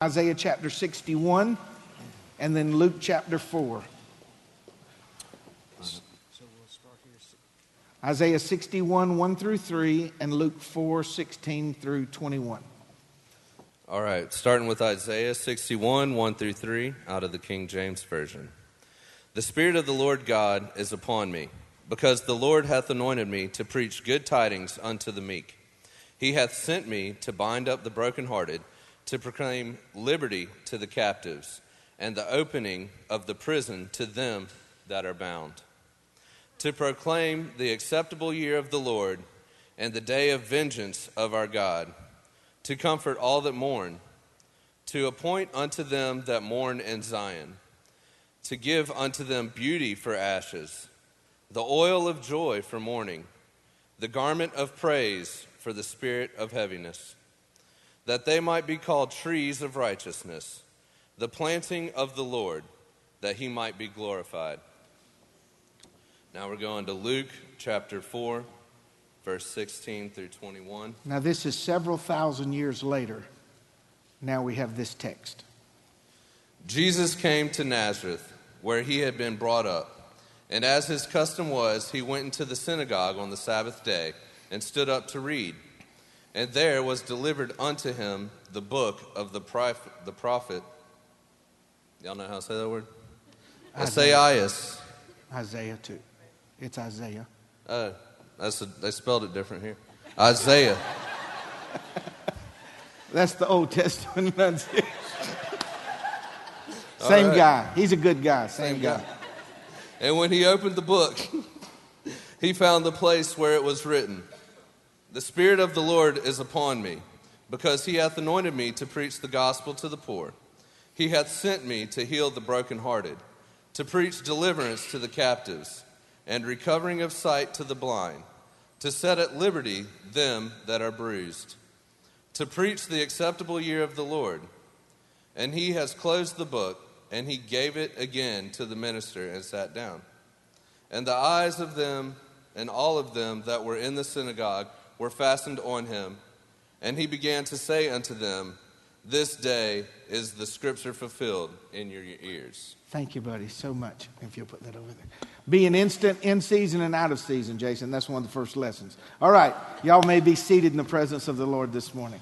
Isaiah chapter 61 and then Luke chapter 4. Isaiah 61, 1 through 3, and Luke 4, 16 through 21. All right, starting with Isaiah 61, 1 through 3, out of the King James Version. The Spirit of the Lord God is upon me, because the Lord hath anointed me to preach good tidings unto the meek. He hath sent me to bind up the brokenhearted to proclaim liberty to the captives and the opening of the prison to them that are bound, to proclaim the acceptable year of the Lord and the day of vengeance of our God, to comfort all that mourn, to appoint unto them that mourn in Zion, to give unto them beauty for ashes, the oil of joy for mourning, the garment of praise for the spirit of heaviness that they might be called trees of righteousness, the planting of the Lord, that he might be glorified. Now we're going to Luke chapter 4, verse 16 through 21. Now, this is several thousand years later. Now we have this text. Jesus came to Nazareth, where he had been brought up. And as his custom was, he went into the synagogue on the Sabbath day and stood up to read. And there was delivered unto him the book of the prophet. The prophet. Y'all know how to say that word? Isaiah. Isaiah too. It's Isaiah. Uh, that's a, they spelled it different here. Isaiah. that's the Old Testament. Same right. guy. He's a good guy. Same, Same guy. guy. And when he opened the book, he found the place where it was written. The Spirit of the Lord is upon me, because he hath anointed me to preach the gospel to the poor. He hath sent me to heal the brokenhearted, to preach deliverance to the captives, and recovering of sight to the blind, to set at liberty them that are bruised, to preach the acceptable year of the Lord. And he has closed the book, and he gave it again to the minister and sat down. And the eyes of them and all of them that were in the synagogue were fastened on him. And he began to say unto them, This day is the scripture fulfilled in your ears. Thank you, buddy, so much. If you'll put that over there. Be an instant in season and out of season, Jason. That's one of the first lessons. All right, y'all may be seated in the presence of the Lord this morning.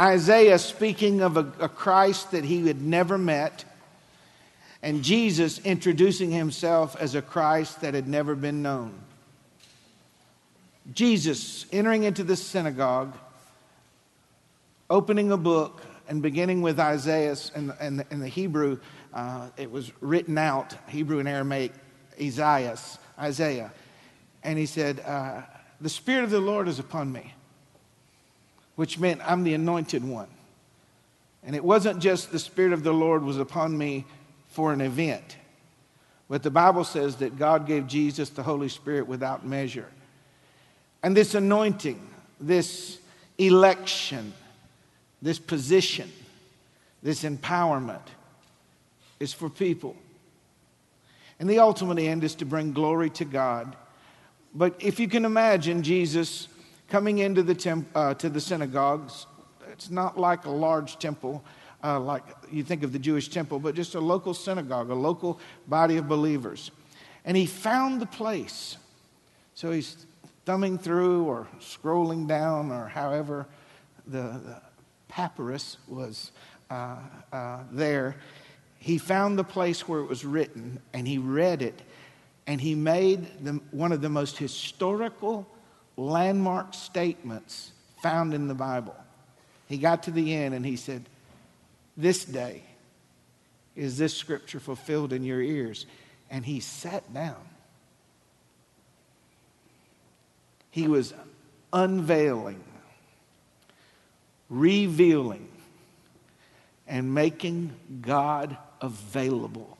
Isaiah speaking of a, a Christ that he had never met, and Jesus introducing himself as a Christ that had never been known. Jesus entering into this synagogue, opening a book, and beginning with Isaiah and, and, and the Hebrew, uh, it was written out, Hebrew and Aramaic, Isaiah, Isaiah. And he said, uh, The Spirit of the Lord is upon me, which meant I'm the anointed one. And it wasn't just the Spirit of the Lord was upon me for an event, but the Bible says that God gave Jesus the Holy Spirit without measure. And this anointing, this election, this position, this empowerment is for people. And the ultimate end is to bring glory to God. But if you can imagine Jesus coming into the, temp, uh, to the synagogues, it's not like a large temple, uh, like you think of the Jewish temple, but just a local synagogue, a local body of believers. And he found the place. So he's thumbing through or scrolling down or however the, the papyrus was uh, uh, there, he found the place where it was written and he read it and he made the, one of the most historical landmark statements found in the Bible. He got to the end and he said, This day is this scripture fulfilled in your ears. And he sat down. He was unveiling, revealing, and making God available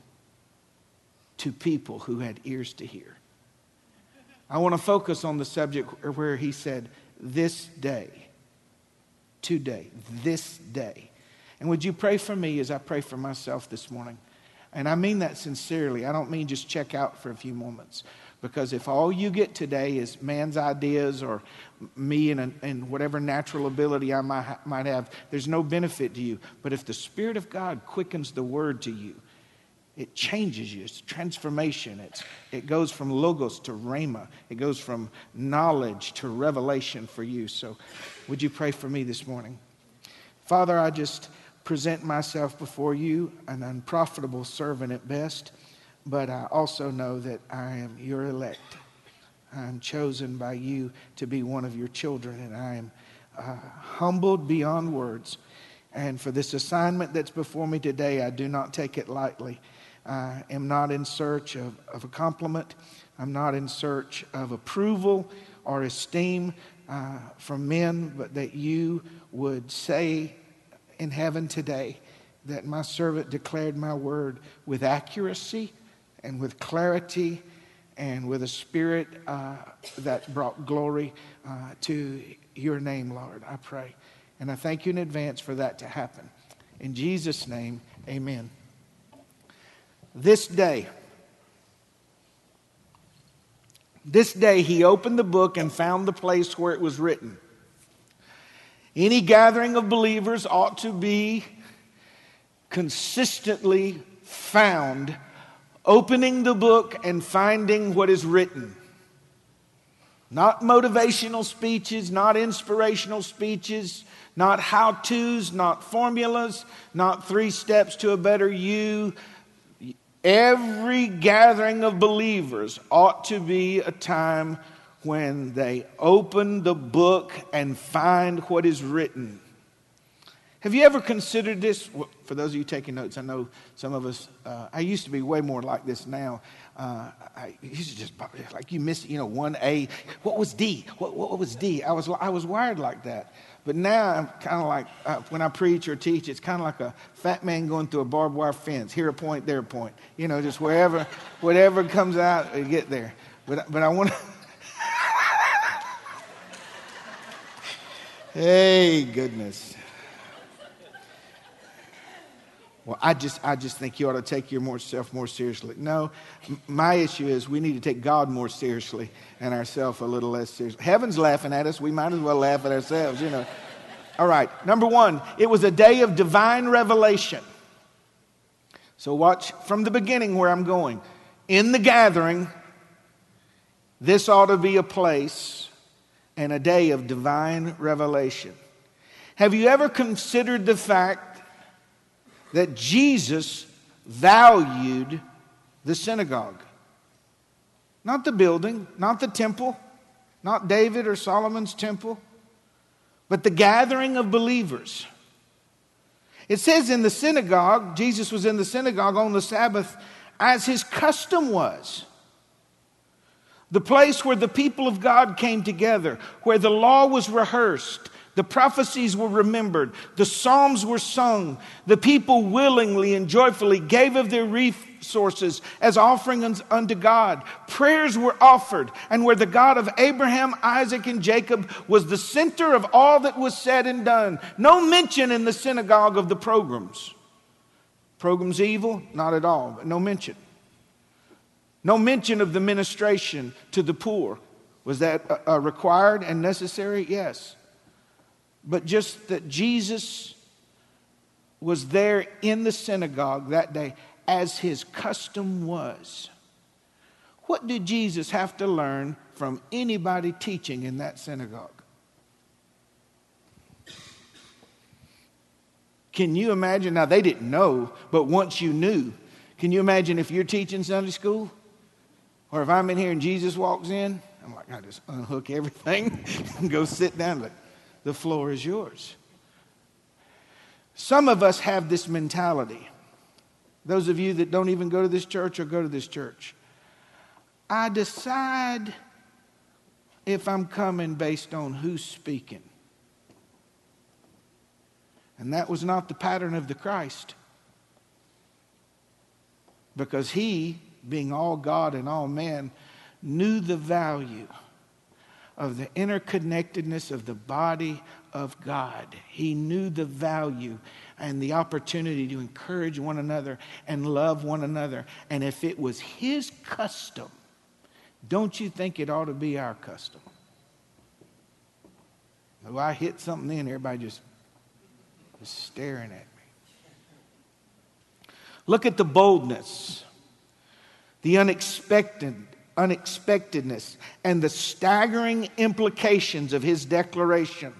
to people who had ears to hear. I want to focus on the subject where he said, This day, today, this day. And would you pray for me as I pray for myself this morning? And I mean that sincerely. I don't mean just check out for a few moments. Because if all you get today is man's ideas or me and, and whatever natural ability I might, might have, there's no benefit to you. But if the Spirit of God quickens the word to you, it changes you. It's transformation. It's, it goes from logos to rhema. It goes from knowledge to revelation for you. So, would you pray for me this morning? Father, I just present myself before you, an unprofitable servant at best but I also know that I am your elect. I'm chosen by you to be one of your children, and I am uh, humbled beyond words. And for this assignment that's before me today, I do not take it lightly. I am not in search of, of a compliment, I'm not in search of approval or esteem uh, from men, but that you would say in heaven today that my servant declared my word with accuracy and with clarity and with a spirit uh, that brought glory uh, to your name, Lord. I pray. And I thank you in advance for that to happen. In Jesus' name, amen. This day, this day he opened the book and found the place where it was written. Any gathering of believers ought to be consistently found opening the book and finding what is written. Not motivational speeches, not inspirational speeches, not how to's, not formulas, not three steps to a better you. Every gathering of believers ought to be a time when they open the book and find what is written. Have you ever considered this? For those of you taking notes, I know some of us, uh, I used to be way more like this now. Uh, I used to just, like you missed, you know, 1A. What was D? What, what was D? I was, I was wired like that. But now I'm kind of like, uh, when I preach or teach, it's kind of like a fat man going through a barbed wire fence. Here a point, there a point. You know, just wherever, whatever comes out, get there. But, but I want to. hey, goodness. Well, I just, I just think you ought to take yourself more seriously. No, my issue is we need to take God more seriously and ourselves a little less seriously. Heaven's laughing at us. We might as well laugh at ourselves, you know. All right, number one, it was a day of divine revelation. So, watch from the beginning where I'm going. In the gathering, this ought to be a place and a day of divine revelation. Have you ever considered the fact that Jesus valued the synagogue. Not the building, not the temple, not David or Solomon's temple, but the gathering of believers. It says in the synagogue, Jesus was in the synagogue on the Sabbath as his custom was. The place where the people of God came together, where the law was rehearsed, the prophecies were remembered. The psalms were sung. The people willingly and joyfully gave of their resources as offerings unto God. Prayers were offered, and where the God of Abraham, Isaac, and Jacob was the center of all that was said and done. No mention in the synagogue of the programs. Programs evil? Not at all, but no mention. No mention of the ministration to the poor. Was that uh, uh required and necessary? Yes but just that Jesus was there in the synagogue that day as his custom was. What did Jesus have to learn from anybody teaching in that synagogue? Can you imagine? Now, they didn't know, but once you knew, can you imagine if you're teaching Sunday school? Or if I'm in here and Jesus walks in, I'm like, I just unhook everything and go sit down. Like, the floor is yours. Some of us have this mentality. Those of you that don't even go to this church or go to this church. I decide if I'm coming based on who's speaking. And that was not the pattern of the Christ. Because he, being all God and all man, knew the value of the interconnectedness of the body of God. He knew the value and the opportunity to encourage one another and love one another. And if it was his custom Don't you think it ought to be our custom? Oh, I hit something in, everybody just, just staring at me. Look at the boldness, the unexpected, unexpectedness, and the staggering implications of his declaration.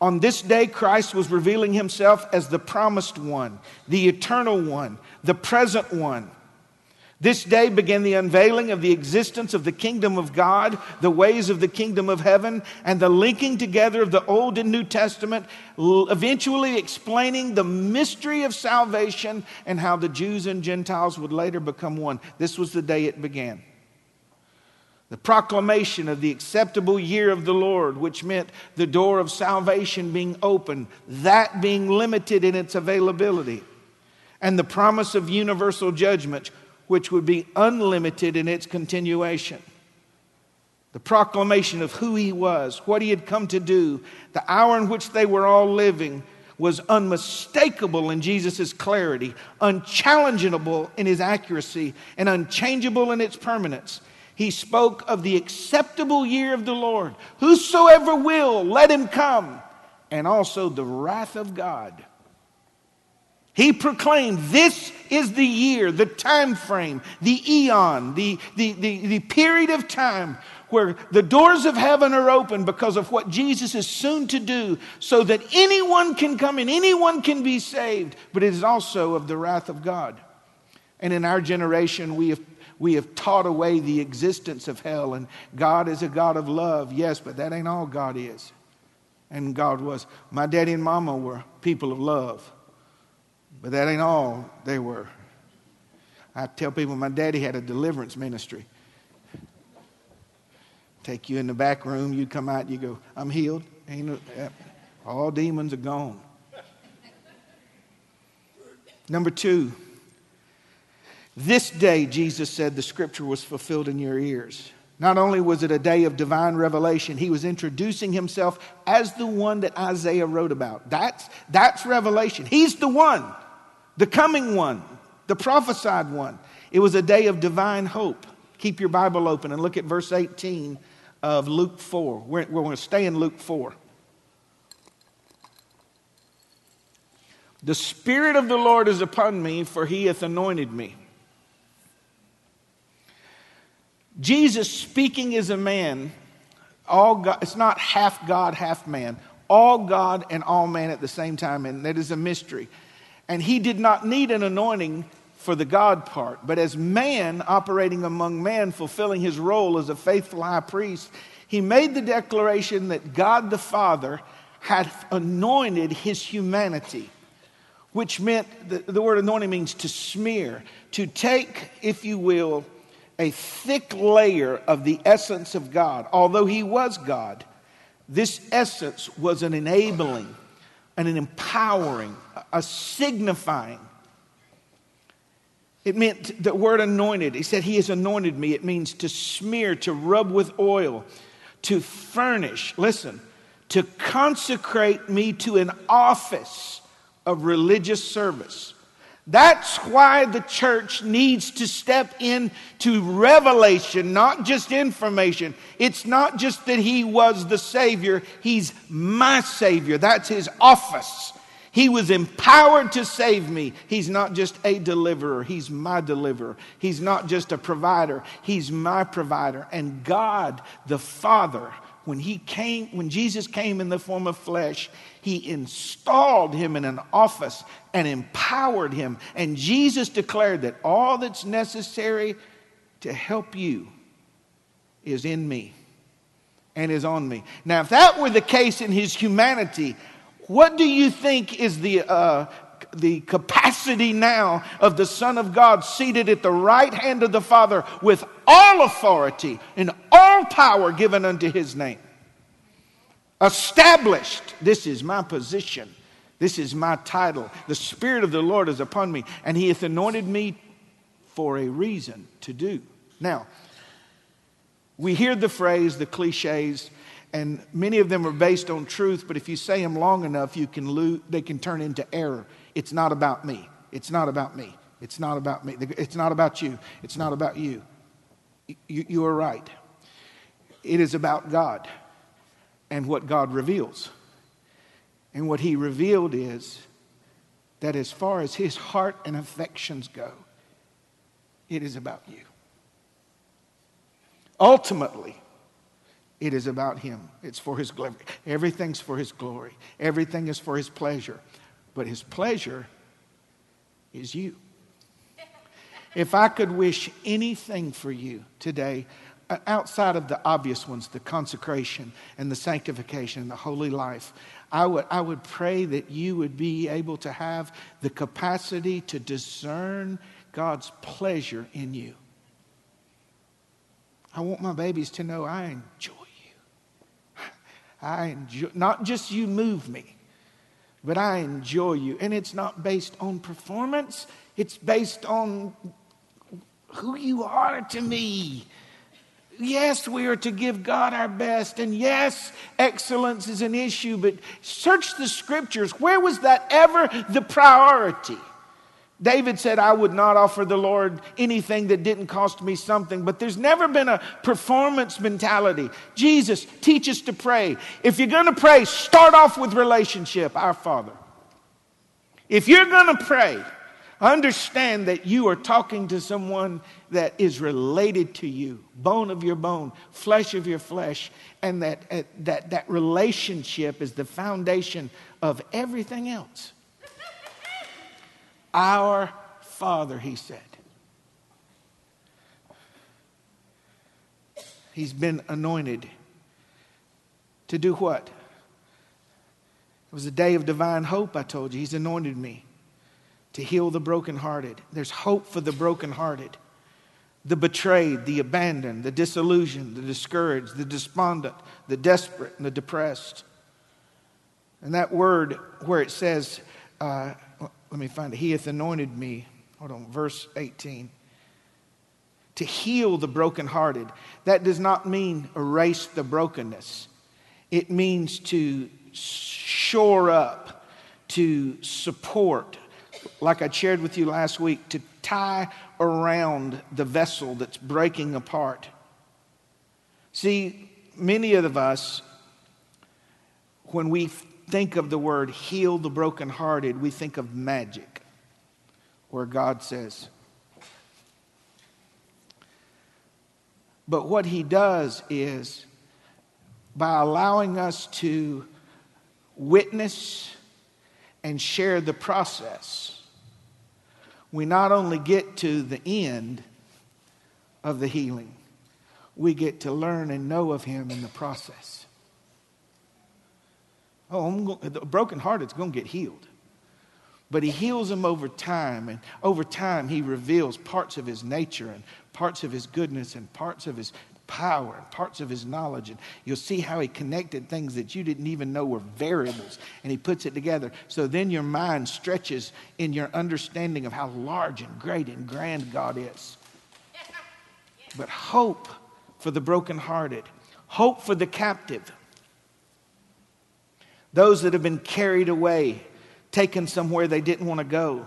On this day, Christ was revealing himself as the promised one, the eternal one, the present one. This day began the unveiling of the existence of the kingdom of God, the ways of the kingdom of heaven, and the linking together of the Old and New Testament, eventually explaining the mystery of salvation and how the Jews and Gentiles would later become one. This was the day it began. The proclamation of the acceptable year of the Lord, which meant the door of salvation being open, that being limited in its availability, and the promise of universal judgment, which would be unlimited in its continuation. The proclamation of who he was, what he had come to do, the hour in which they were all living was unmistakable in Jesus' clarity, unchallengeable in his accuracy, and unchangeable in its permanence. He spoke of the acceptable year of the Lord. Whosoever will, let him come. And also the wrath of God he proclaimed this is the year, the time frame, the eon, the, the, the, the, period of time where the doors of heaven are open because of what Jesus is soon to do, so that anyone can come and anyone can be saved, but it is also of the wrath of God. And in our generation, we have, we have taught away the existence of hell, and God is a God of love, yes, but that ain't all God is. And God was. My daddy and mama were people of love. But that ain't all they were. I tell people my daddy had a deliverance ministry. Take you in the back room, you come out, you go, I'm healed. Ain't uh, all demons are gone. Number two, this day, Jesus said, the scripture was fulfilled in your ears. Not only was it a day of divine revelation, he was introducing himself as the one that Isaiah wrote about. That's, that's revelation. He's the one the coming one, the prophesied one. It was a day of divine hope. Keep your Bible open and look at verse 18 of Luke 4. We're, we're going to stay in Luke 4. The Spirit of the Lord is upon me, for he hath anointed me. Jesus speaking as a man, all God, it's not half God, half man, all God and all man at the same time, and that is a mystery. And he did not need an anointing for the God part. But as man operating among man, fulfilling his role as a faithful high priest, he made the declaration that God the Father had anointed his humanity, which meant the, the word anointing means to smear, to take, if you will, a thick layer of the essence of God. Although he was God, this essence was an enabling and an empowering, a signifying. It meant the word anointed. He said, He has anointed me. It means to smear, to rub with oil, to furnish, listen, to consecrate me to an office of religious service. That's why the church needs to step into revelation, not just information. It's not just that he was the Savior, he's my Savior. That's his office. He was empowered to save me. He's not just a deliverer, He's my deliverer. He's not just a provider, He's my provider. And God, the Father, when he came when jesus came in the form of flesh he installed him in an office and empowered him and jesus declared that all that's necessary to help you is in me and is on me now if that were the case in his humanity what do you think is the uh, the capacity now of the Son of God seated at the right hand of the Father with all authority and all power given unto his name. Established, this is my position. This is my title. The Spirit of the Lord is upon me, and He hath anointed me for a reason to do. Now, we hear the phrase, the cliches, and many of them are based on truth, but if you say them long enough, you can lose, they can turn into error. It's not about me. It's not about me. It's not about me. It's not about you. It's not about you. You, you are right. It is about God and what God reveals. And what He revealed is that as far as His heart and affections go, it is about you. Ultimately, it is about Him. It's for His glory. Everything's for His glory, everything is for His pleasure. But His pleasure is you. If I could wish anything for you today, Uh, outside of the obvious ones, the consecration and the sanctification and the holy life, I would, I would pray that you would be able to have the capacity to discern God's pleasure in you. I want my babies to know I enjoy you. I enjoy, not just you move me, but I enjoy you. And it's not based on performance, it's based on who you are to me. Yes, we are to give God our best. And yes, excellence is an issue, but search the scriptures. Where was that ever the priority? David said, I would not offer the Lord anything that didn't cost me something, but there's never been a performance mentality. Jesus, teach us to pray. If you're going to pray, start off with relationship, our Father. If you're going to pray, Understand that you are talking to someone that is related to you, bone of your bone, flesh of your flesh, and that, uh, that, that relationship is the foundation of everything else. Our Father, he said. He's been anointed to do what? It was a day of divine hope, I told you. He's anointed me to heal the brokenhearted. There's hope for the brokenhearted, the betrayed, the abandoned, the disillusioned, the discouraged, the despondent, the desperate, and the depressed. And that word where it says, uh, let me find it, He hath anointed me. Hold on, verse 18. To heal the brokenhearted. That does not mean erase the brokenness, it means to shore up, to support, like I shared with you last week, to tie around the vessel that's breaking apart. See, many of us, when we think of the word heal the brokenhearted, we think of magic, where God says, But what he does is, by allowing us to witness and share the process, we not only get to the end of the healing, we get to learn and know of Him in the process. Oh, I'm going, the is going to get healed. But he heals them over time, and over time, he reveals parts of his nature and parts of his goodness and parts of his power and parts of his knowledge. And you'll see how he connected things that you didn't even know were variables. And he puts it together. So then your mind stretches in your understanding of how large and great and grand God is. But hope for the brokenhearted, hope for the captive, those that have been carried away, taken somewhere they didn't want to go.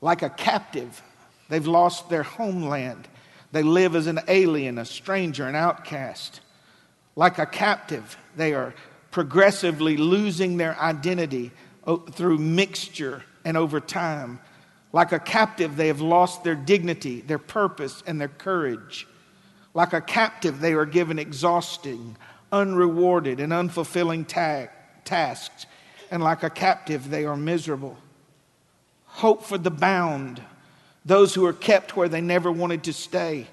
Like a captive, they've lost their homeland they live as an alien, a stranger, an outcast. Like a captive, they are progressively losing their identity uh, through mixture and over time. Like a captive, they have lost their dignity, their purpose, and their courage. Like a captive, they are given exhausting, unrewarded, and unfulfilling ta- tasks. And like a captive, they are miserable. Hope for the bound those who are kept where they never wanted to stay,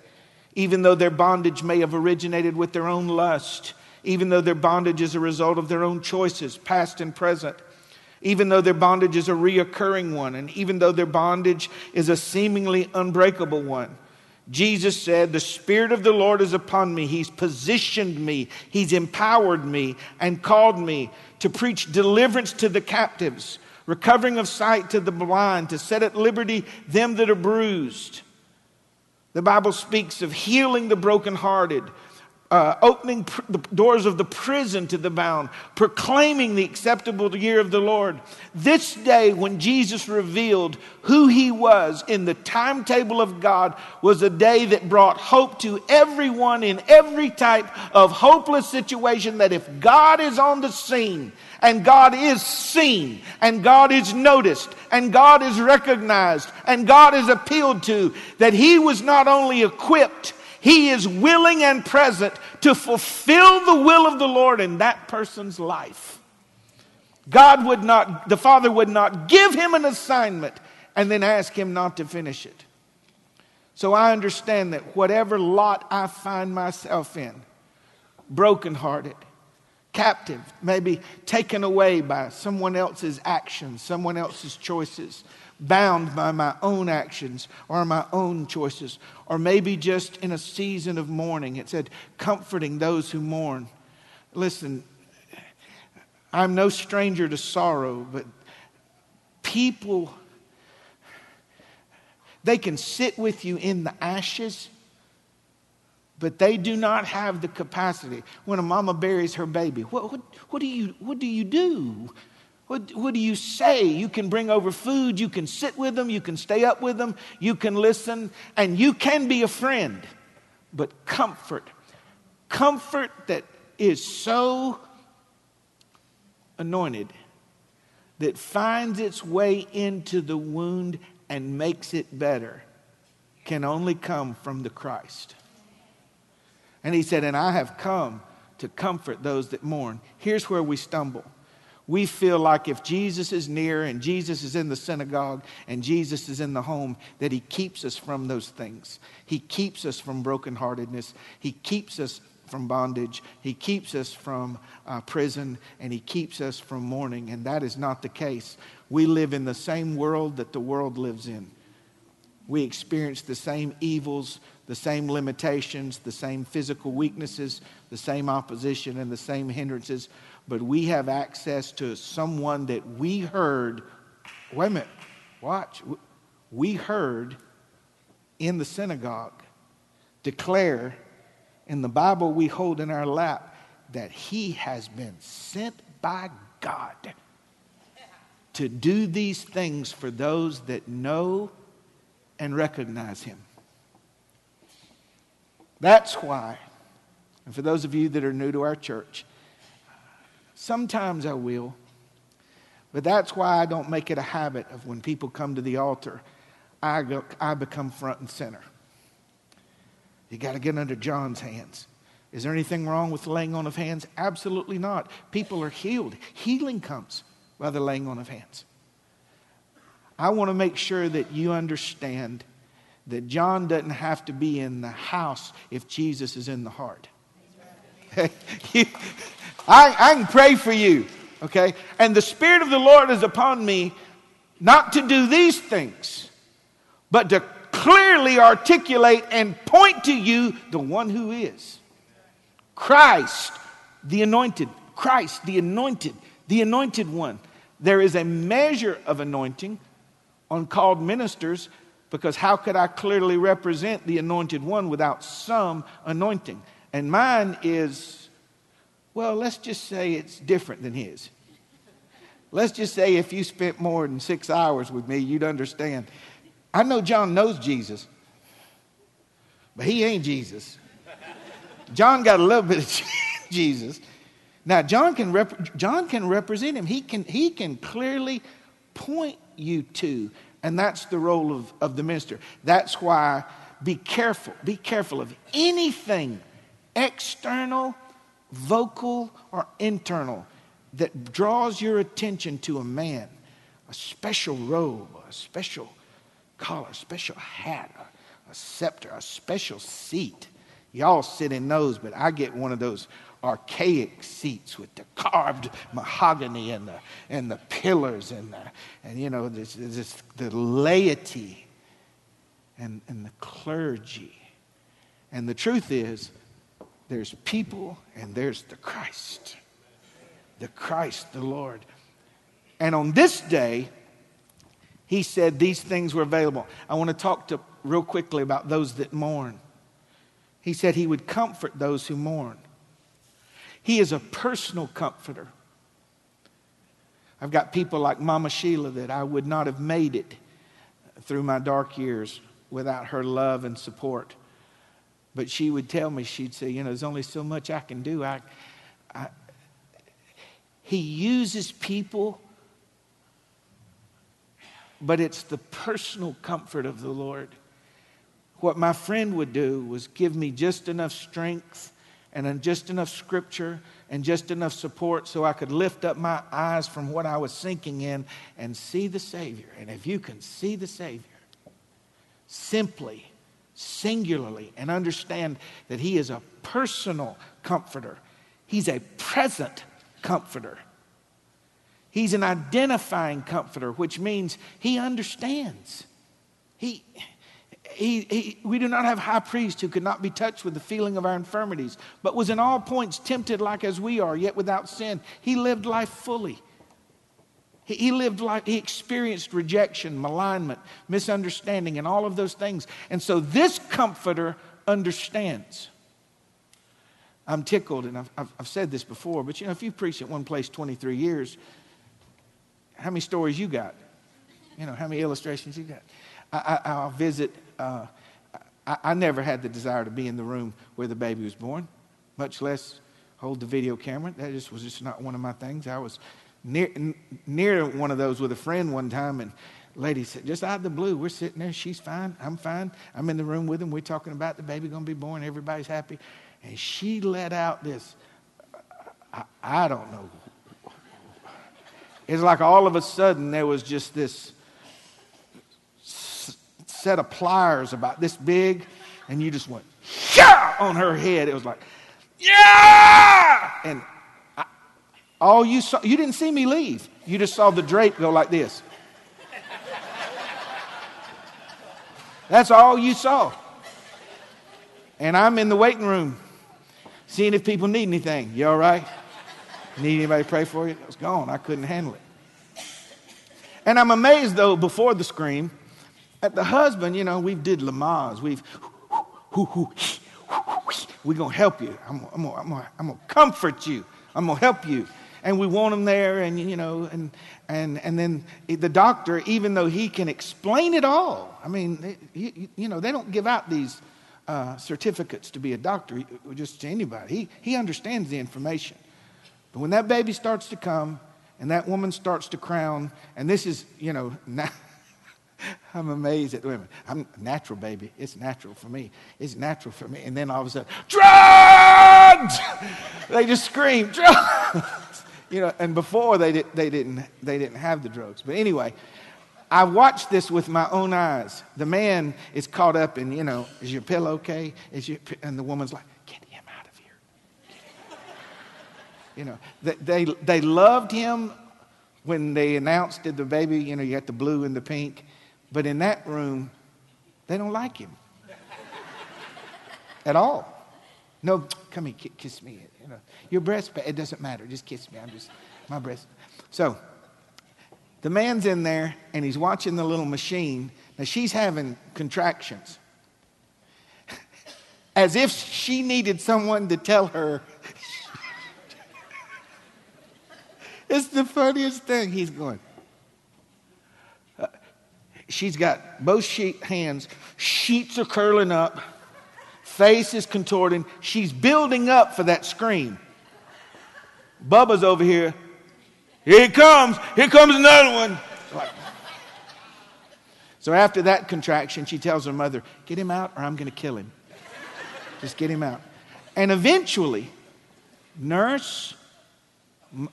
even though their bondage may have originated with their own lust, even though their bondage is a result of their own choices, past and present, even though their bondage is a reoccurring one, and even though their bondage is a seemingly unbreakable one. Jesus said, The Spirit of the Lord is upon me. He's positioned me, He's empowered me, and called me to preach deliverance to the captives recovering of sight to the blind, to set at liberty them that are bruised. The Bible speaks of healing the brokenhearted, uh, opening pr- the doors of the prison to the bound, proclaiming the acceptable year of the Lord. This day, when Jesus revealed who he was in the timetable of God, was a day that brought hope to everyone in every type of hopeless situation. That if God is on the scene, and God is seen, and God is noticed, and God is recognized, and God is appealed to, that he was not only equipped, he is willing and present to fulfill the will of the Lord in that person's life. God would not, the Father would not give him an assignment and then ask him not to finish it. So I understand that whatever lot I find myself in, brokenhearted, captive, maybe taken away by someone else's actions, someone else's choices, bound by my own actions or my own choices, or maybe just in a season of mourning. It said, comforting those who mourn. Listen, I'm no stranger to sorrow, but people, they can sit with you in the ashes but they do not have the capacity. When a mama buries her baby, what, what, what, do, you, what do you do? What, what do you say? You can bring over food, you can sit with them, you can stay up with them, you can listen, and you can be a friend. But comfort, comfort that is so anointed that finds its way into the wound and makes it better can only come from the Christ. And he said, And I have come to comfort those that mourn. Here's where we stumble we feel like if Jesus is near and Jesus is in the synagogue and Jesus is in the home, that He keeps us from those things. He keeps us from brokenheartedness. He keeps us from bondage. He keeps us from uh, prison and He keeps us from mourning. And that is not the case. We live in the same world that the world lives in. We experience the same evils, the same limitations, the same physical weaknesses, the same opposition, and the same hindrances but we have access to someone that we heard. Wait a minute, watch. We heard in the synagogue declare in the Bible we hold in our lap that he has been sent by God to do these things for those that know and recognize him. That's why, and for those of you that are new to our church, Sometimes I will. But that's why I don't make it a habit of when people come to the altar, I, go, I become front and center. You got to get under John's hands. Is there anything wrong with laying on of hands? Absolutely not. People are healed. Healing comes by the laying on of hands. I want to make sure that you understand that John doesn't have to be in the house if Jesus is in the heart. I, I can pray for you, okay? And the Spirit of the Lord is upon me not to do these things, but to clearly articulate and point to you the one who is Christ, the anointed. Christ, the anointed, the anointed one. There is a measure of anointing on called ministers because how could I clearly represent the anointed one without some anointing? And mine is well, let's just say it's different than his. Let's just say if you spent more than six hours with me, you'd understand. I know John knows Jesus, but he ain't Jesus. John got a little bit of Jesus. Now, John can, rep- John can represent him. He can, he can clearly point you to, and that's the role of, of the minister. That's why be careful. Be careful of anything external vocal or internal, that draws your attention to a man, a special robe, a special collar, a special hat, a, a scepter, a special seat. Y'all sit in those, but I get one of those archaic seats with the carved mahogany and the, and the pillars and, the, and you know, this, this, the laity and, and the clergy. And the truth is, there's people and there's the Christ. The Christ, the Lord. And on this day, he said these things were available. I want to talk to real quickly about those that mourn. He said he would comfort those who mourn. He is a personal comforter. I've got people like Mama Sheila that I would not have made it through my dark years without her love and support. But she would tell me, she'd say, You know, there's only so much I can do. I, I, he uses people, but it's the personal comfort of the Lord. What my friend would do was give me just enough strength and just enough scripture and just enough support so I could lift up my eyes from what I was sinking in and see the Savior. And if you can see the Savior simply, singularly, and understand that He is a personal comforter, He's a present comforter. He's an identifying comforter, which means He understands. He he, he, we do not have high priest who could not be touched with the feeling of our infirmities, but was in all points tempted like as we are, yet without sin. He lived life fully. He, he lived life, he experienced rejection, malignment, misunderstanding, and all of those things. And so this comforter understands. I'm tickled, and I've, I've, I've said this before, but you know, if you preach at one place 23 years, how many stories you got? You know, how many illustrations you got? I, will visit. Uh, I, I, never had the desire to be in the room where the baby was born, much less hold the video camera. That just was just not one of my things. I was near, near one of those with a friend one time, and lady said, just out of the blue, we're sitting there. She's fine. I'm fine. I'm in the room with him. We're talking about the baby going to be born. Everybody's happy. And she let out this, I, I don't know. It's like all of a sudden there was just this set of pliers about this big, and you just went, yeah, on her head. It was like, yeah! And I, all you saw, you didn't see me leave. You just saw the drape go like this. That's all you saw. And I'm in the waiting room, seeing if people need anything. You all right? Need anybody pray for you? It was gone. I couldn't handle it. And I'm amazed, though, before the scream, at the husband, you know, we've did Lamaze. We've, we're going to help you. I'm, I'm going to comfort you. I'm going to help you. And we want him there, and, you know, and, and, and then the doctor, even though he can explain it all, I mean, you, you know, they don't give out these uh, certificates to be a doctor just to anybody. He, he understands the information. But when that baby starts to come, and that woman starts to crown, and this is, you know, now, I'm amazed at the women. I'm natural, baby. It's natural for me. It's natural for me. And then all of a sudden, drugs! they just scream, drugs! you know, and before they, did, they, didn't, they didn't have the drugs. But anyway, I watched this with my own eyes. The man is caught up in, you know, is your pillow okay? Is your, and the woman's like, get him out of here. You know, they, they, they loved him when they announced the baby, you know, you got the blue and the pink. But in that room, they don't like him at all. No, come here, kiss me. You know, your breast, it doesn't matter. Just kiss me. I'm just, my breast. So the man's in there and he's watching the little machine. Now she's having contractions. As if she needed someone to tell her. it's the funniest thing. He's going, She's got both hands, sheets are curling up, face is contorting. She's building up for that scream. Bubba's over here. Here it comes. Here comes another one. So after that contraction, she tells her mother, Get him out or I'm going to kill him. Just get him out. And eventually, nurse,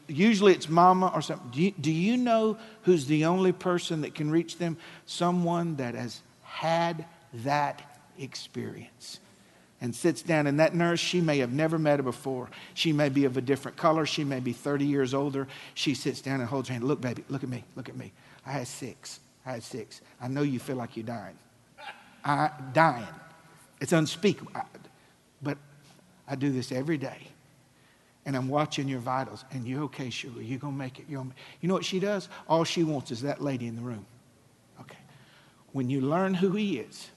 Usually it's mama or something. Do you, do you know who's the only person that can reach them? Someone that has had that experience and sits down. And that nurse, she may have never met her before. She may be of a different color. She may be 30 years older. She sits down and holds her hand. Look, baby, look at me. Look at me. I had six. I had six. I know you feel like you're dying. I dying. It's unspeakable. I, but I do this every day and I'm watching your vitals, and you okay, sugar? You gonna make it? You, gonna... you know what she does? All she wants is that lady in the room. Okay. When you learn who he is,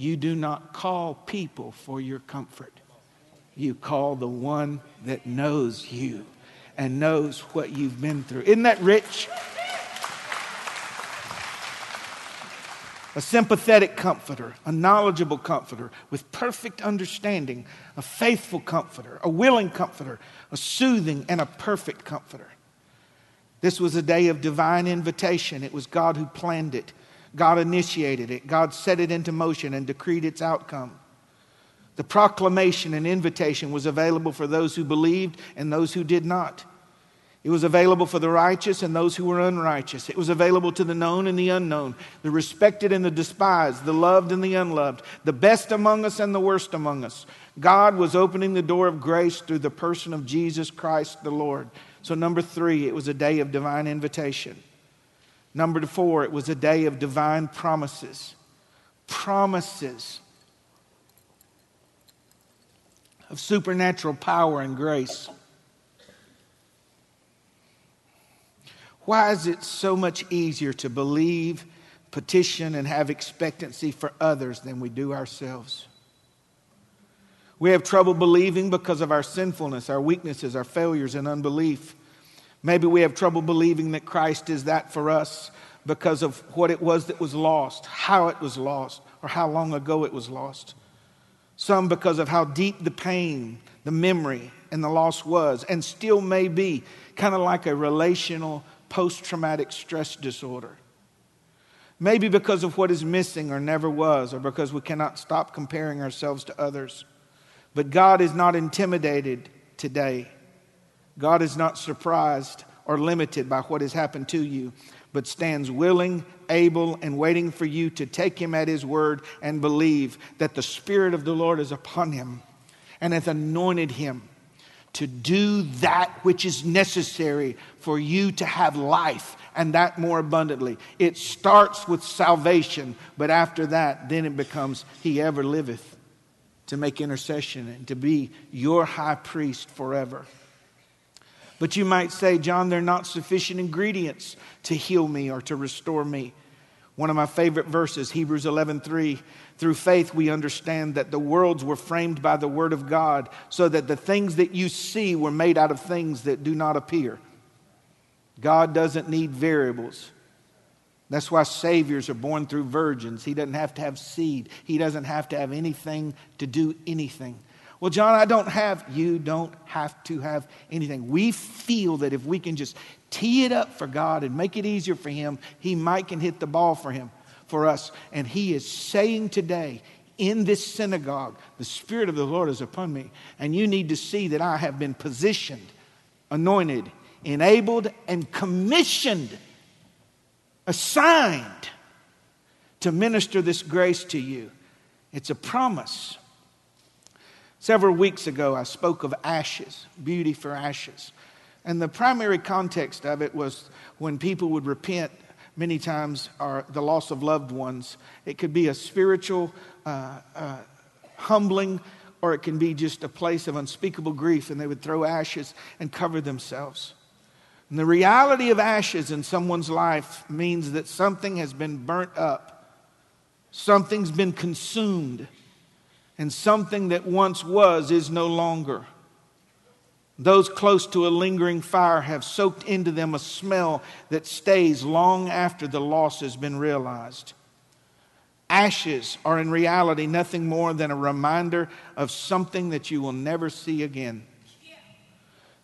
You do not call people for your comfort. You call the one that knows you and knows what you've been through. Isn't that rich? A sympathetic comforter, a knowledgeable comforter with perfect understanding, a faithful comforter, a willing comforter, a soothing and a perfect comforter. This was a day of divine invitation. It was God who planned it, God initiated it, God set it into motion and decreed its outcome. The proclamation and invitation was available for those who believed and those who did not. It was available for the righteous and those who were unrighteous. It was available to the known and the unknown, the respected and the despised, the loved and the unloved, the best among us and the worst among us. God was opening the door of grace through the person of Jesus Christ the Lord. So, number three, it was a day of divine invitation. Number four, it was a day of divine promises. Promises of supernatural power and grace. Why is it so much easier to believe, petition, and have expectancy for others than we do ourselves? We have trouble believing because of our sinfulness, our weaknesses, our failures, and unbelief. Maybe we have trouble believing that Christ is that for us because of what it was that was lost, how it was lost, or how long ago it was lost. Some because of how deep the pain, the memory, and the loss was, and still may be, kind of like a relational post traumatic stress disorder. Maybe because of what is missing or never was, or because we cannot stop comparing ourselves to others. But God is not intimidated today. God is not surprised or limited by what has happened to you, but stands willing, able, and waiting for you to take him at his word and believe that the Spirit of the Lord is upon him and hath anointed him to do that which is necessary for you to have life and that more abundantly. It starts with salvation, but after that, then it becomes He ever liveth to make intercession and to be your high priest forever. But you might say, John, there are not sufficient ingredients to heal me or to restore me. One of my favorite verses, Hebrews 11:3, through faith we understand that the worlds were framed by the word of God, so that the things that you see were made out of things that do not appear. God doesn't need variables. That's why saviors are born through virgins. He doesn't have to have seed. He doesn't have to have anything to do anything. Well, John, I don't have, you don't have to have anything. We feel that if we can just tee it up for God and make it easier for Him, He might can hit the ball for Him, for us. And He is saying today, in this synagogue, the Spirit of the Lord is upon me. And you need to see that I have been positioned, anointed, enabled, and commissioned, assigned to minister this grace to you. It's a promise. Several weeks ago, I spoke of ashes, beauty for ashes. And the primary context of it was when people would repent, many times, are the loss of loved ones. It could be a spiritual uh, uh, humbling, or it can be just a place of unspeakable grief, and they would throw ashes and cover themselves. And the reality of ashes in someone's life means that something has been burnt up, something's been consumed and something that once was is no longer. Those close to a lingering fire have soaked into them a smell that stays long after the loss has been realized. Ashes are in reality nothing more than a reminder of something that you will never see again.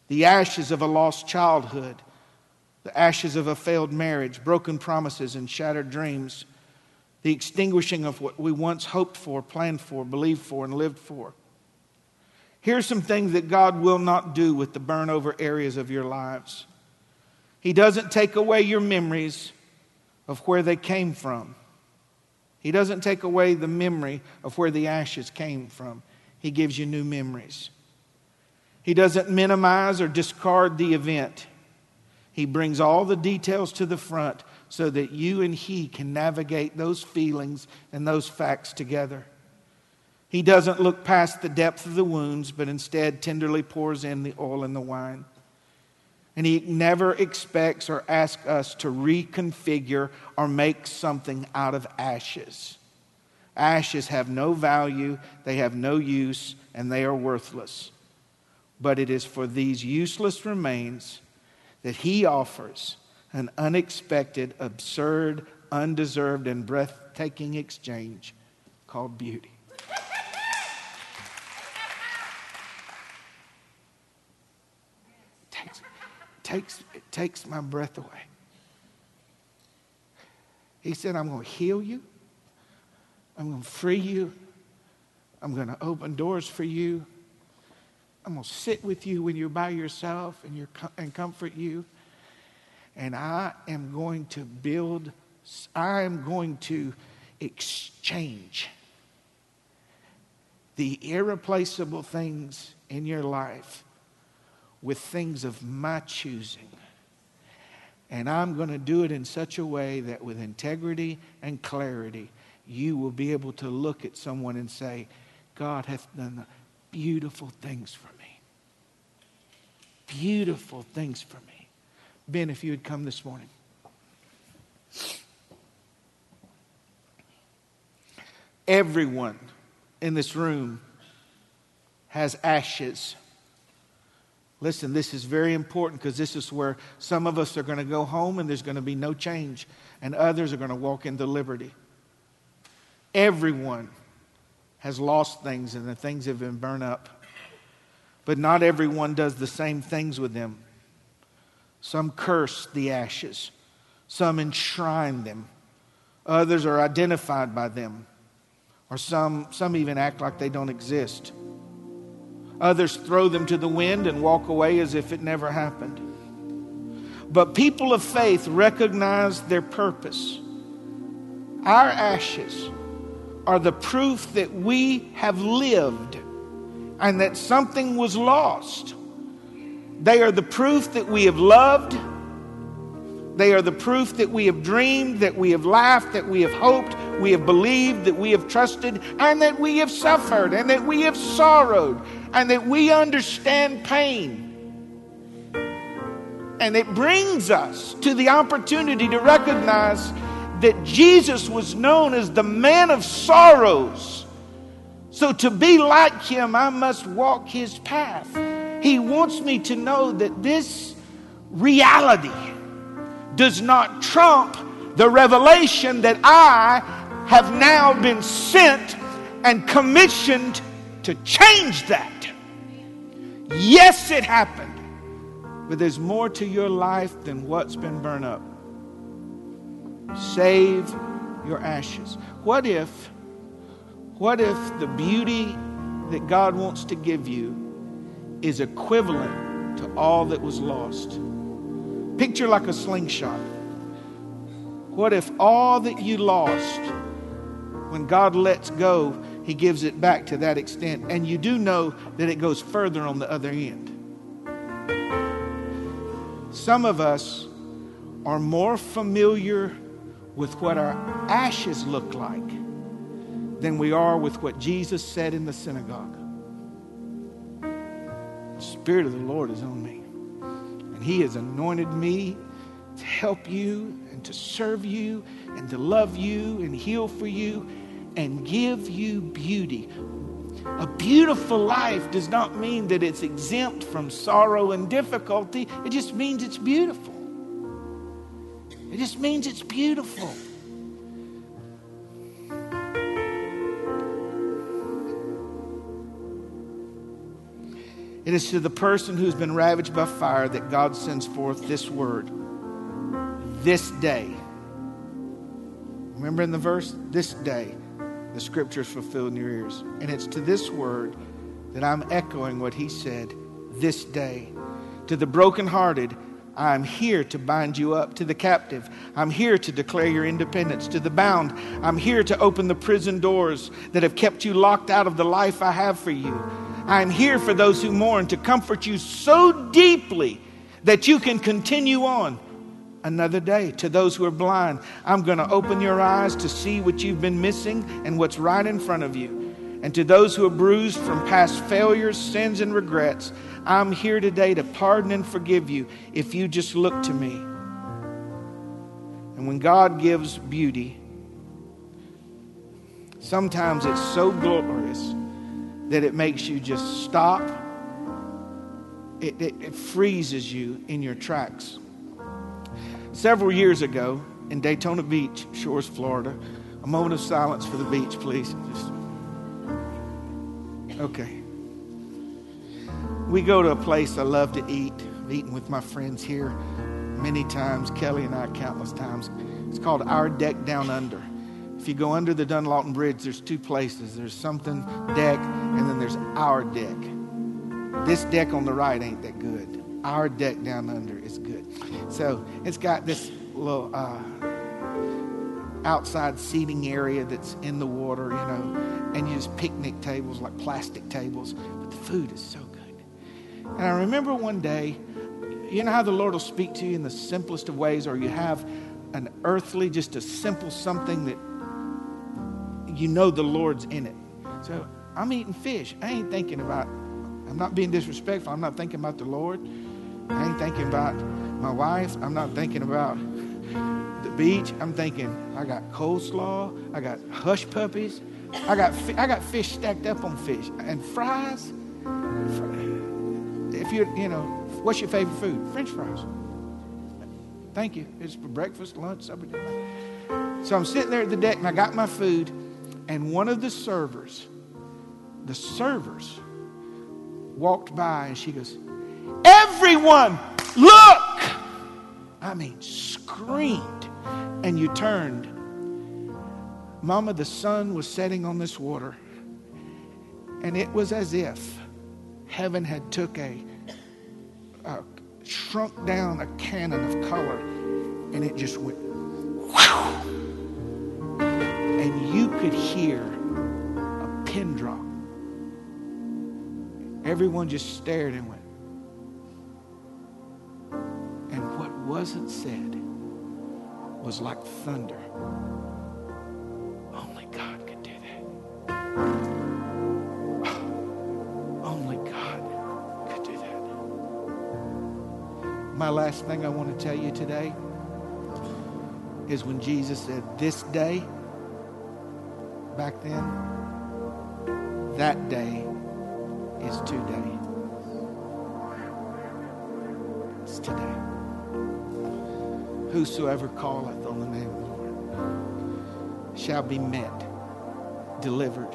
The ashes of a lost childhood, the ashes of a failed marriage, broken promises, and shattered dreams the extinguishing of what we once hoped for, planned for, believed for, and lived for. Here's some things that God will not do with the burn over areas of your lives. He doesn't take away your memories of where they came from. He doesn't take away the memory of where the ashes came from. He gives you new memories. He doesn't minimize or discard the event. He brings all the details to the front so that you and He can navigate those feelings and those facts together. He doesn't look past the depth of the wounds, but instead tenderly pours in the oil and the wine. And He never expects or asks us to reconfigure or make something out of ashes. Ashes have no value, they have no use, and they are worthless. But it is for these useless remains that he offers an unexpected, absurd, undeserved, and breathtaking exchange called beauty. takes, takes, it takes my breath away. He said, I'm going to heal you. I'm going to free you. I'm going to open doors for you. I'm going to sit with you when you're by yourself and, you're, and comfort you. And I am going to build, I am going to exchange the irreplaceable things in your life with things of my choosing. And I'm going to do it in such a way that with integrity and clarity, you will be able to look at someone and say, God hath done beautiful things for me. Beautiful things for me. Ben, if you had come this morning. Everyone in this room has ashes. Listen, this is very important because this is where some of us are going to go home and there's going to be no change, and others are going to walk into liberty. Everyone has lost things and the things have been burned up. But not everyone does the same things with them. Some curse the ashes, some enshrine them, others are identified by them, or some, some even act like they don't exist. Others throw them to the wind and walk away as if it never happened. But people of faith recognize their purpose. Our ashes are the proof that we have lived and that something was lost. They are the proof that we have loved. They are the proof that we have dreamed, that we have laughed, that we have hoped, we have believed, that we have trusted, and that we have suffered, and that we have sorrowed, and that we understand pain. And it brings us to the opportunity to recognize that Jesus was known as the man of sorrows. So to be like him, I must walk his path. He wants me to know that this reality does not trump the revelation that I have now been sent and commissioned to change that. Yes, it happened, but there's more to your life than what's been burned up. Save your ashes. What if, what if the beauty that God wants to give you is equivalent to all that was lost? Picture like a slingshot. What if all that you lost, when God lets go, He gives it back to that extent? And you do know that it goes further on the other end. Some of us are more familiar with what our ashes look like than we are with what Jesus said in the synagogue. Spirit of the Lord is on me, and He has anointed me to help you and to serve you and to love you and heal for you and give you beauty. A beautiful life does not mean that it's exempt from sorrow and difficulty, it just means it's beautiful. It just means it's beautiful. It is to the person who's been ravaged by fire that God sends forth this word this day. Remember in the verse? This day, the scripture is fulfilled in your ears. And it's to this word that I'm echoing what he said this day. To the brokenhearted, I'm here to bind you up. To the captive, I'm here to declare your independence. To the bound, I'm here to open the prison doors that have kept you locked out of the life I have for you. I'm here for those who mourn to comfort you so deeply that you can continue on another day. To those who are blind, I'm going to open your eyes to see what you've been missing and what's right in front of you. And to those who are bruised from past failures, sins, and regrets, I'm here today to pardon and forgive you if you just look to me. And when God gives beauty, Sometimes it's so glorious that it makes you just stop. It, it, it freezes you in your tracks. Several years ago in Daytona Beach, Shores, Florida, a moment of silence for the beach, please. Just, okay. We go to a place I love to eat. I've eaten with my friends here many times, Kelly and I countless times. It's called Our Deck Down Under. If you go under the Dunlawton Bridge, there's two places. There's something deck, and then there's our deck. This deck on the right ain't that good. Our deck down under is good. So it's got this little uh, outside seating area that's in the water, you know, and you just picnic tables like plastic tables. But the food is so good. And I remember one day, you know how the Lord will speak to you in the simplest of ways, or you have an earthly, just a simple something that you know the Lord's in it. So I'm eating fish. I ain't thinking about, I'm not being disrespectful. I'm not thinking about the Lord. I ain't thinking about my wife. I'm not thinking about the beach. I'm thinking, I got coleslaw. I got hush puppies. I got, I got fish stacked up on fish and fries. If you, you know, what's your favorite food? French fries. Thank you. It's for breakfast, lunch, supper. So I'm sitting there at the deck and I got my food and one of the servers, the servers, walked by and she goes, Everyone, look! I mean, screamed. And you turned. Mama, the sun was setting on this water. And it was as if heaven had took a, a shrunk down a cannon of color and it just went and you could hear a pin drop. Everyone just stared and went. And what wasn't said was like thunder. Only God could do that. Only God could do that. My last thing I want to tell you today is when Jesus said, This day, back then, that day is today. It's today. Whosoever calleth on the name of the Lord shall be met, delivered,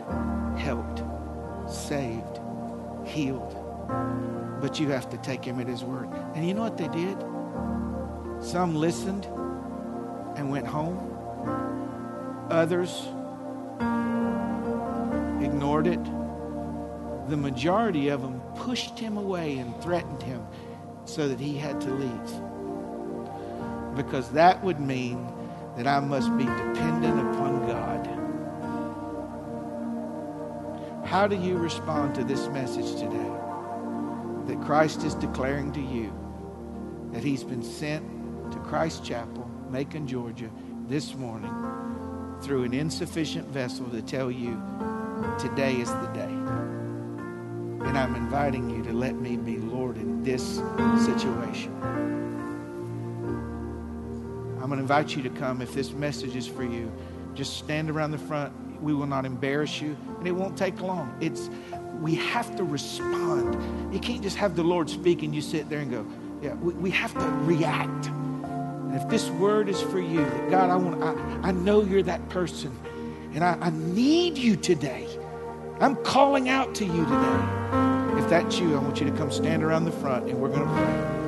helped, saved, healed. But you have to take him at his word. And you know what they did? Some listened and went home. Others ignored it. The majority of them pushed him away and threatened him so that he had to leave. Because that would mean that I must be dependent upon God. How do you respond to this message today? That Christ is declaring to you that he's been sent to Christ Chapel, Macon, Georgia, this morning through an insufficient vessel to tell you today is the day. And I'm inviting you to let me be Lord in this situation. I'm going to invite you to come if this message is for you. Just stand around the front. We will not embarrass you, and it won't take long. It's we have to respond. You can't just have the Lord speak and you sit there and go, yeah, we, we have to react. And if this word is for you, that God, I want I, I know you're that person, and I, I need you today. I'm calling out to you today. If that's you, I want you to come stand around the front and we're going to pray.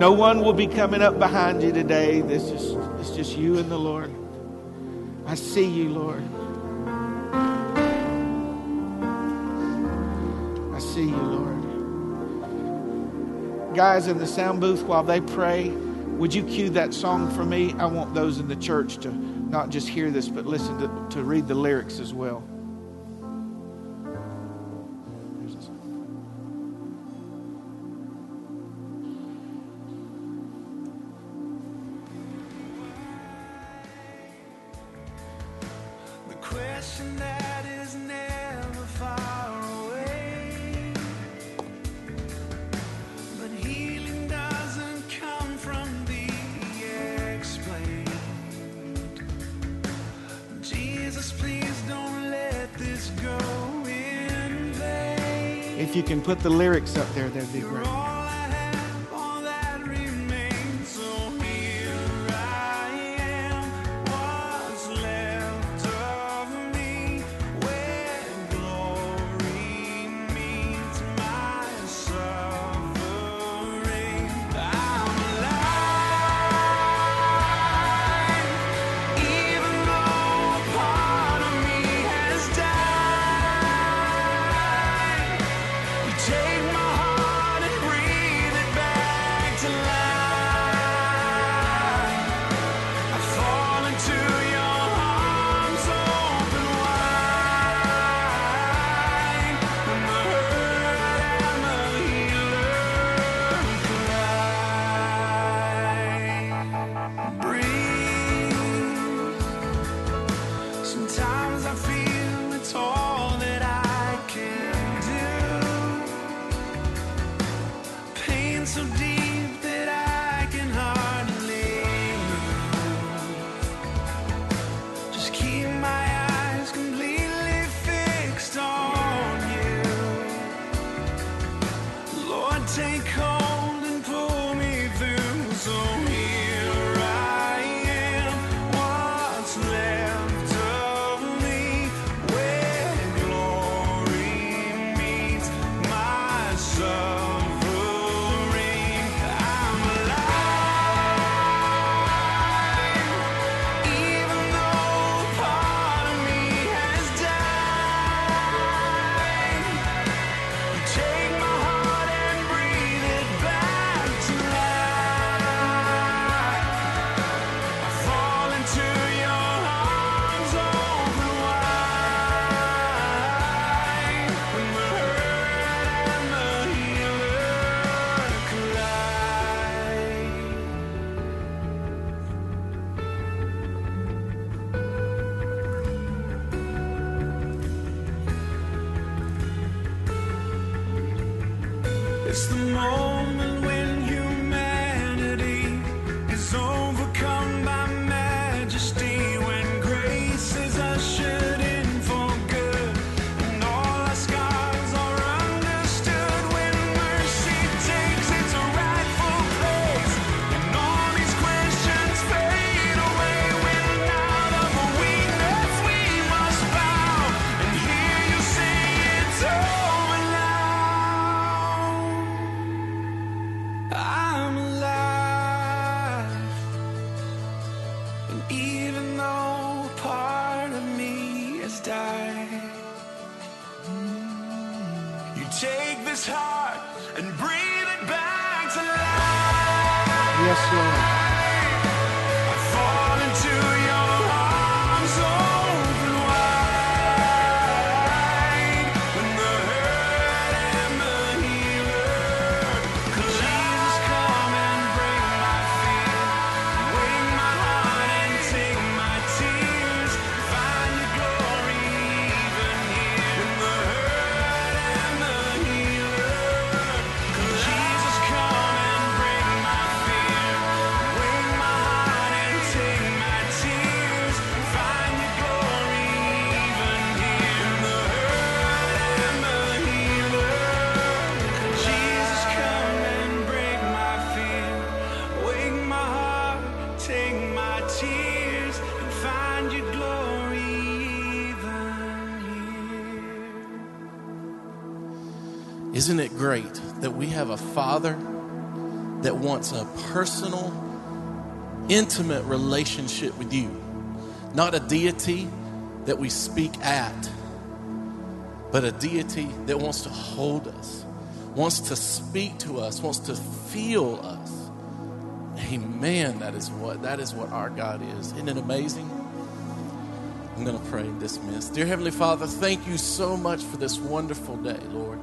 No one will be coming up behind you today. This is it's just you and the Lord. I see you, Lord. I see you, Lord. Guys in the sound booth, while they pray, would you cue that song for me? I want those in the church to not just hear this, but listen to, to read the lyrics as well. Put the lyrics up there, that'd be great. It's Isn't it great that we have a father that wants a personal, intimate relationship with you? Not a deity that we speak at, but a deity that wants to hold us, wants to speak to us, wants to feel us. Amen. That is what that is what our God is. Isn't it amazing? I'm going to pray and dismiss. Dear Heavenly Father, thank you so much for this wonderful day, Lord.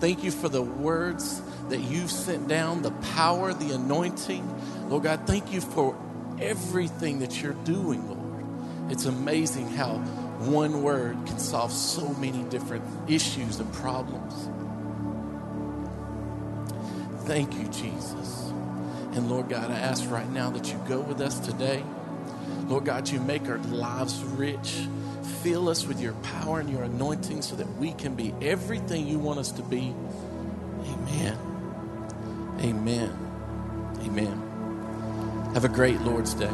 Thank you for the words that you've sent down, the power, the anointing. Lord God, thank you for everything that you're doing, Lord. It's amazing how one word can solve so many different issues and problems. Thank you, Jesus. And Lord God, I ask right now that you go with us today. Lord God, you make our lives rich. Fill us with your power and your anointing so that we can be everything you want us to be. Amen. Amen. Amen. Have a great Lord's Day.